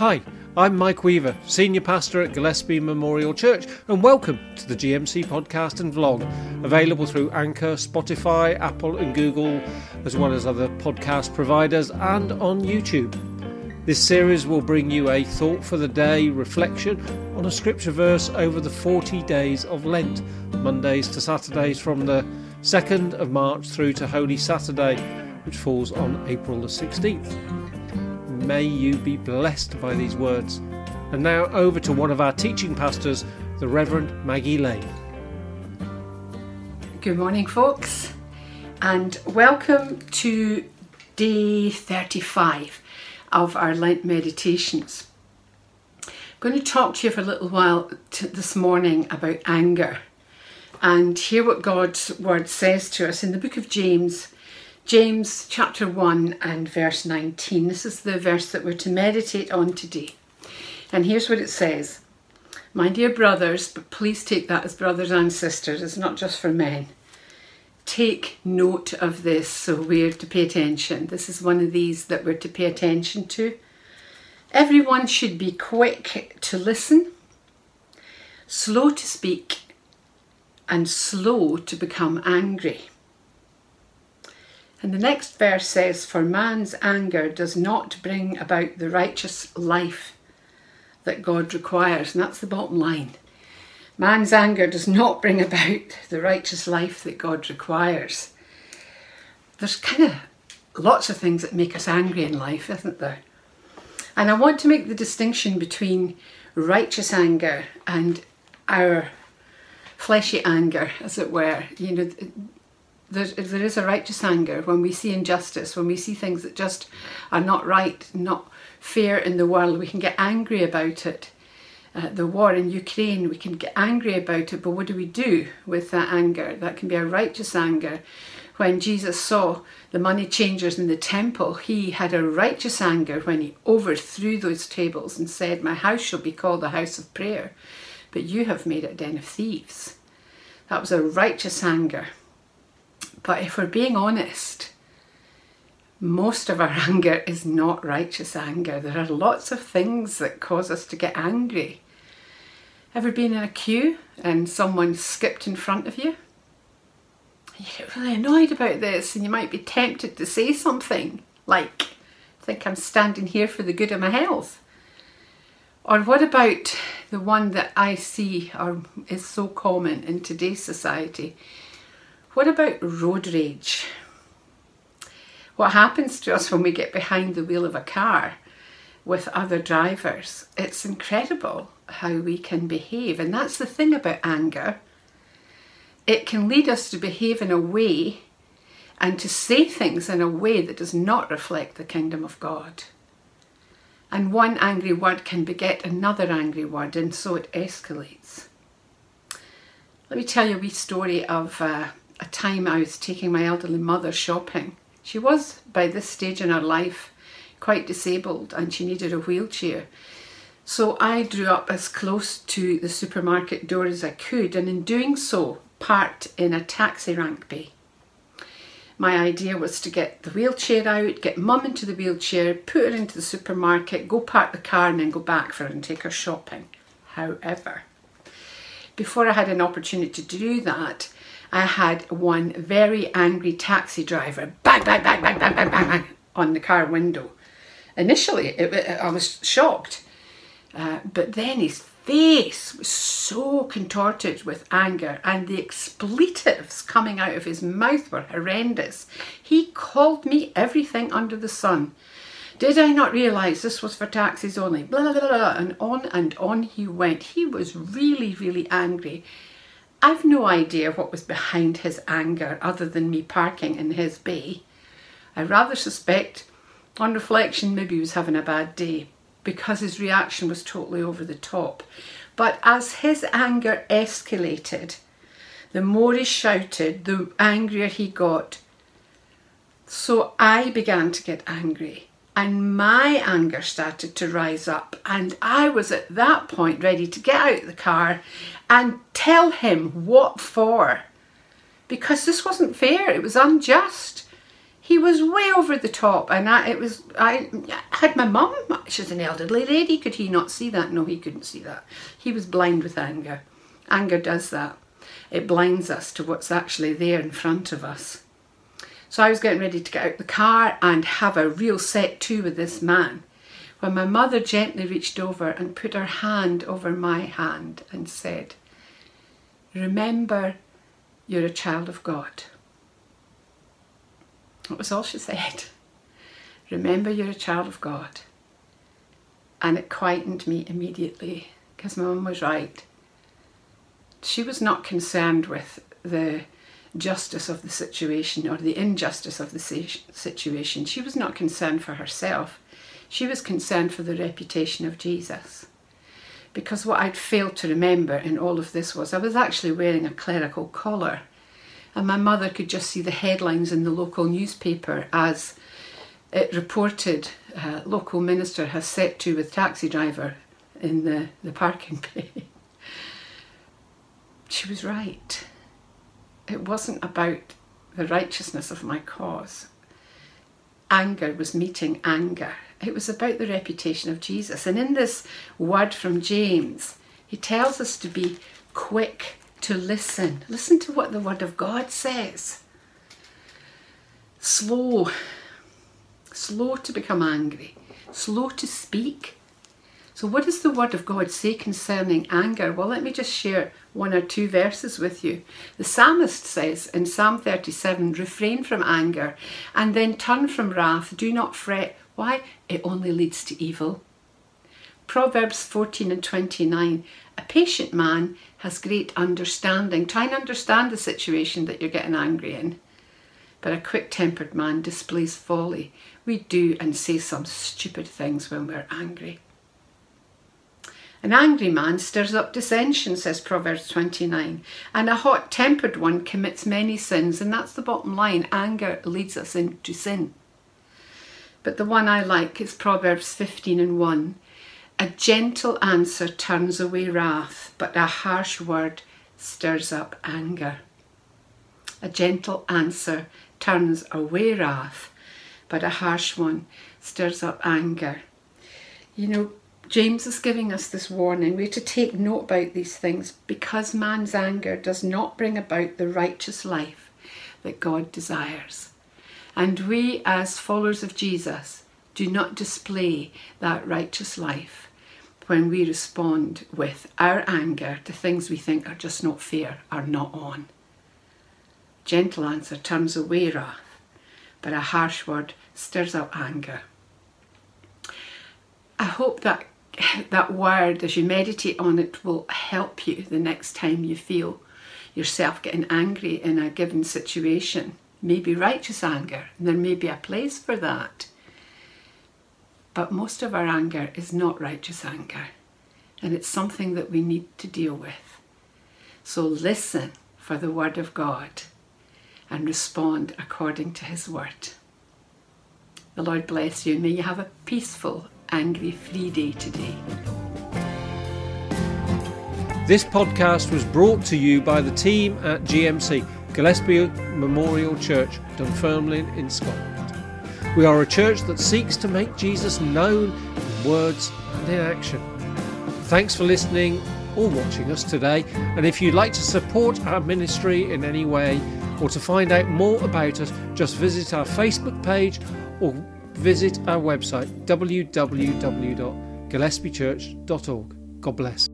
Hi, I'm Mike Weaver, Senior Pastor at Gillespie Memorial Church, and welcome to the GMC podcast and vlog, available through Anchor, Spotify, Apple, and Google, as well as other podcast providers, and on YouTube. This series will bring you a thought for the day reflection on a scripture verse over the 40 days of Lent, Mondays to Saturdays from the 2nd of March through to Holy Saturday, which falls on April the 16th. May you be blessed by these words. And now over to one of our teaching pastors, the Reverend Maggie Lane. Good morning, folks, and welcome to day 35 of our Lent meditations. I'm going to talk to you for a little while this morning about anger and hear what God's word says to us in the book of James, James chapter 1 and verse 19. This is the verse that we're to meditate on today. And here's what it says My dear brothers, but please take that as brothers and sisters, it's not just for men. Take note of this, so we're to pay attention. This is one of these that we're to pay attention to. Everyone should be quick to listen, slow to speak, and slow to become angry. And the next verse says, For man's anger does not bring about the righteous life that God requires. And that's the bottom line. Man's anger does not bring about the righteous life that God requires. There's kind of lots of things that make us angry in life, isn't there? And I want to make the distinction between righteous anger and our fleshy anger, as it were. You know, there, there is a righteous anger when we see injustice, when we see things that just are not right, not fair in the world. We can get angry about it. Uh, the war in Ukraine, we can get angry about it, but what do we do with that anger? That can be a righteous anger. When Jesus saw the money changers in the temple, he had a righteous anger when he overthrew those tables and said, My house shall be called a house of prayer, but you have made it a den of thieves. That was a righteous anger. But if we're being honest, most of our anger is not righteous anger. There are lots of things that cause us to get angry. Ever been in a queue and someone skipped in front of you? You get really annoyed about this and you might be tempted to say something like, I think I'm standing here for the good of my health. Or what about the one that I see or is so common in today's society? What about road rage? What happens to us when we get behind the wheel of a car with other drivers? It's incredible how we can behave. And that's the thing about anger. It can lead us to behave in a way and to say things in a way that does not reflect the kingdom of God. And one angry word can beget another angry word, and so it escalates. Let me tell you a wee story of uh, a time I was taking my elderly mother shopping. She was, by this stage in her life, quite disabled and she needed a wheelchair. So I drew up as close to the supermarket door as I could, and in doing so, parked in a taxi rank bay. My idea was to get the wheelchair out, get mum into the wheelchair, put her into the supermarket, go park the car, and then go back for her and take her shopping. However, before I had an opportunity to do that, I had one very angry taxi driver bang, bang, bang, bang, bang, bang, bang, bang on the car window. Initially, it, it, I was shocked, uh, but then his face was so contorted with anger, and the expletives coming out of his mouth were horrendous. He called me everything under the sun. Did I not realise this was for taxis only? Blah, blah, blah, blah. And on and on he went. He was really, really angry. I've no idea what was behind his anger other than me parking in his bay. I rather suspect, on reflection, maybe he was having a bad day because his reaction was totally over the top. But as his anger escalated, the more he shouted, the angrier he got. So I began to get angry and my anger started to rise up. And I was at that point ready to get out of the car and tell him what for. Because this wasn't fair, it was unjust. He was way over the top, and I, it was I had my mum. She's an elderly lady. Could he not see that? No, he couldn't see that. He was blind with anger. Anger does that. It blinds us to what's actually there in front of us. So I was getting ready to get out the car and have a real set to with this man when my mother gently reached over and put her hand over my hand and said, Remember, you're a child of God. That was all she said. Remember, you're a child of God. And it quietened me immediately because my mum was right. She was not concerned with the justice of the situation or the injustice of the situation. She was not concerned for herself. She was concerned for the reputation of Jesus. Because what I'd failed to remember in all of this was I was actually wearing a clerical collar and my mother could just see the headlines in the local newspaper as it reported uh, local minister has set to with taxi driver in the, the parking bay. she was right. It wasn't about the righteousness of my cause. Anger was meeting anger. It was about the reputation of Jesus. And in this word from James, he tells us to be quick to listen. Listen to what the Word of God says. Slow, slow to become angry, slow to speak. So, what does the Word of God say concerning anger? Well, let me just share one or two verses with you. The psalmist says in Psalm 37 refrain from anger and then turn from wrath. Do not fret. Why? It only leads to evil. Proverbs 14 and 29 A patient man has great understanding. Try and understand the situation that you're getting angry in. But a quick tempered man displays folly. We do and say some stupid things when we're angry. An angry man stirs up dissension, says Proverbs 29, and a hot tempered one commits many sins, and that's the bottom line. Anger leads us into sin. But the one I like is Proverbs 15 and 1. A gentle answer turns away wrath, but a harsh word stirs up anger. A gentle answer turns away wrath, but a harsh one stirs up anger. You know, James is giving us this warning. We're to take note about these things because man's anger does not bring about the righteous life that God desires. And we, as followers of Jesus, do not display that righteous life when we respond with our anger to things we think are just not fair, are not on. Gentle answer turns away wrath, but a harsh word stirs up anger. I hope that that word, as you meditate on it, will help you the next time you feel yourself getting angry in a given situation. Maybe righteous anger, and there may be a place for that. But most of our anger is not righteous anger, and it's something that we need to deal with. So listen for the Word of God and respond according to His Word. The Lord bless you, and may you have a peaceful, angry free day today. This podcast was brought to you by the team at GMC, Gillespie Memorial Church, Dunfermline in Scotland. We are a church that seeks to make Jesus known in words and in action. Thanks for listening or watching us today. And if you'd like to support our ministry in any way or to find out more about us, just visit our Facebook page or visit our website www.gillespiechurch.org. God bless.